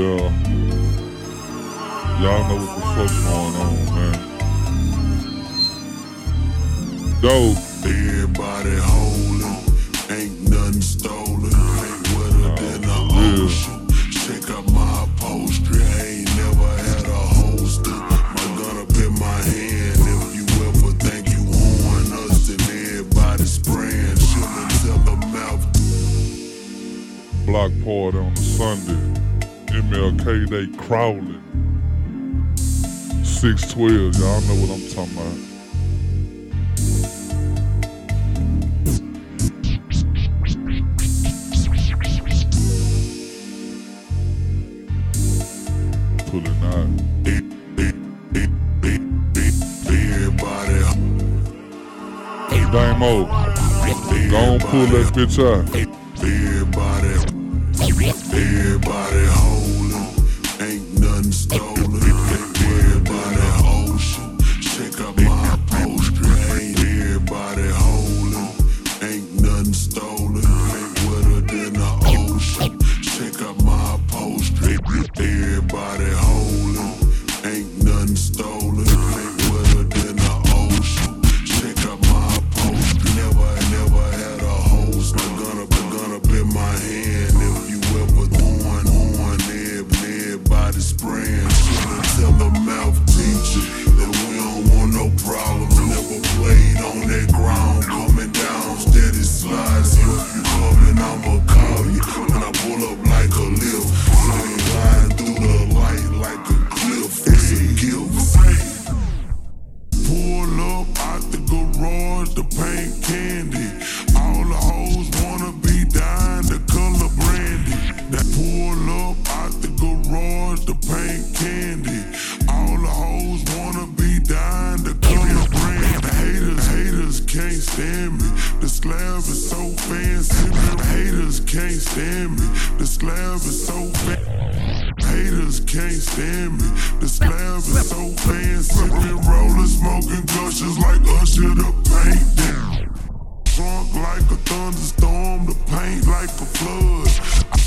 Yeah. Y'all know what the fuck's going on, man. Dope. Everybody holding, ain't nothing stolen. Ain't wetter than the real. ocean. Check out my upholstery, I ain't never had a holster. My gun up in my hand. If you ever think you horn us, then everybody spraying. Shouldn't tell the mouth. Block party on a Sunday. MLK Day crawling. 612, y'all know what I'm talking about. Damo, go on pull that bitch out. Everybody spraying. Shouldn't tell the mouth teacher that we don't want no problems. Never played on that ground, coming down, steady slides. If you coming, I'ma call you. When I pull up like a lift, flying gliding through the light like a cliff. It's a gift. Pull up out the garage to paint candy. Stand me. The slab is so fancy. Haters can't stand me. The slab is so fancy. Haters can't stand me. The slab is so fancy. Been rolling, smoking gushers like Usher to paint down. Drunk like a thunderstorm, the paint like a flood.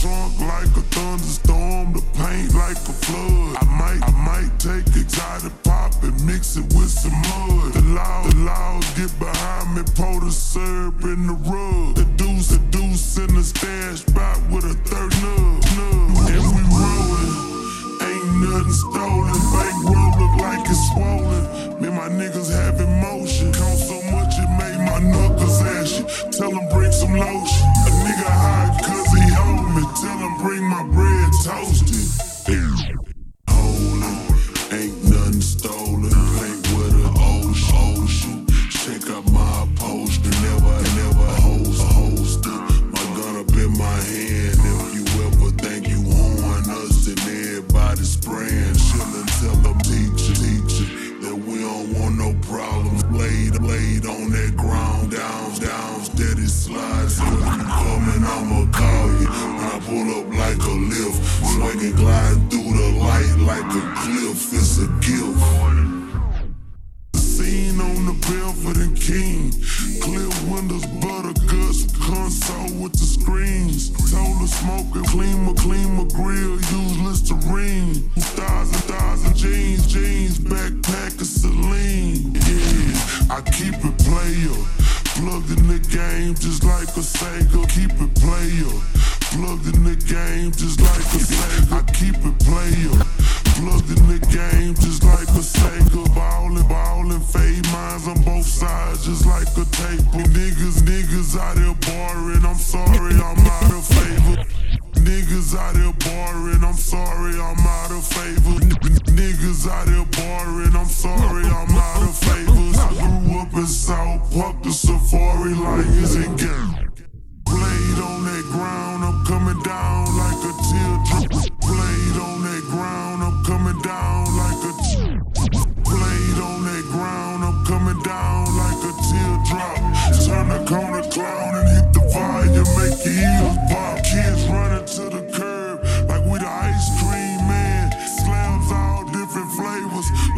Drunk like a thunderstorm, the paint like a flood. I might, I might take exotic pop and mix it with some mud. The loud, the loud get behind me, pour the syrup in the rug. The deuce, the deuce in the stash spot with a third nub, nub. And we rollin'. Ain't nothing stolen. Bankroll look like it's swollen. Me and my niggas have emotion. Count so much it made my knuckles ashy. Tell him bring some lotion. A nigga high cause he hold me. Tell him bring my bread toasted. Laid, laid on that ground, down, down, steady slides. If you coming, I'ma call you. When I pull up like a lift, swinging, glide through the light like a cliff. It's a gift. Scene on the Bellfort and King. Clear windows, butter guts, console with the screens. Told smoke it, clean my, clean my grill, use Listerine. Keep it player. Plugged in the game just like a Sega. Keep it player. Plugged in the game just like a Sega. I keep it player. Plugged in the game just like barring. I'm sorry, I'm out of favor. Niggas out here barring. I'm sorry, I'm out of favors. I grew up in South Park, the Safari Lions and Game. Flavors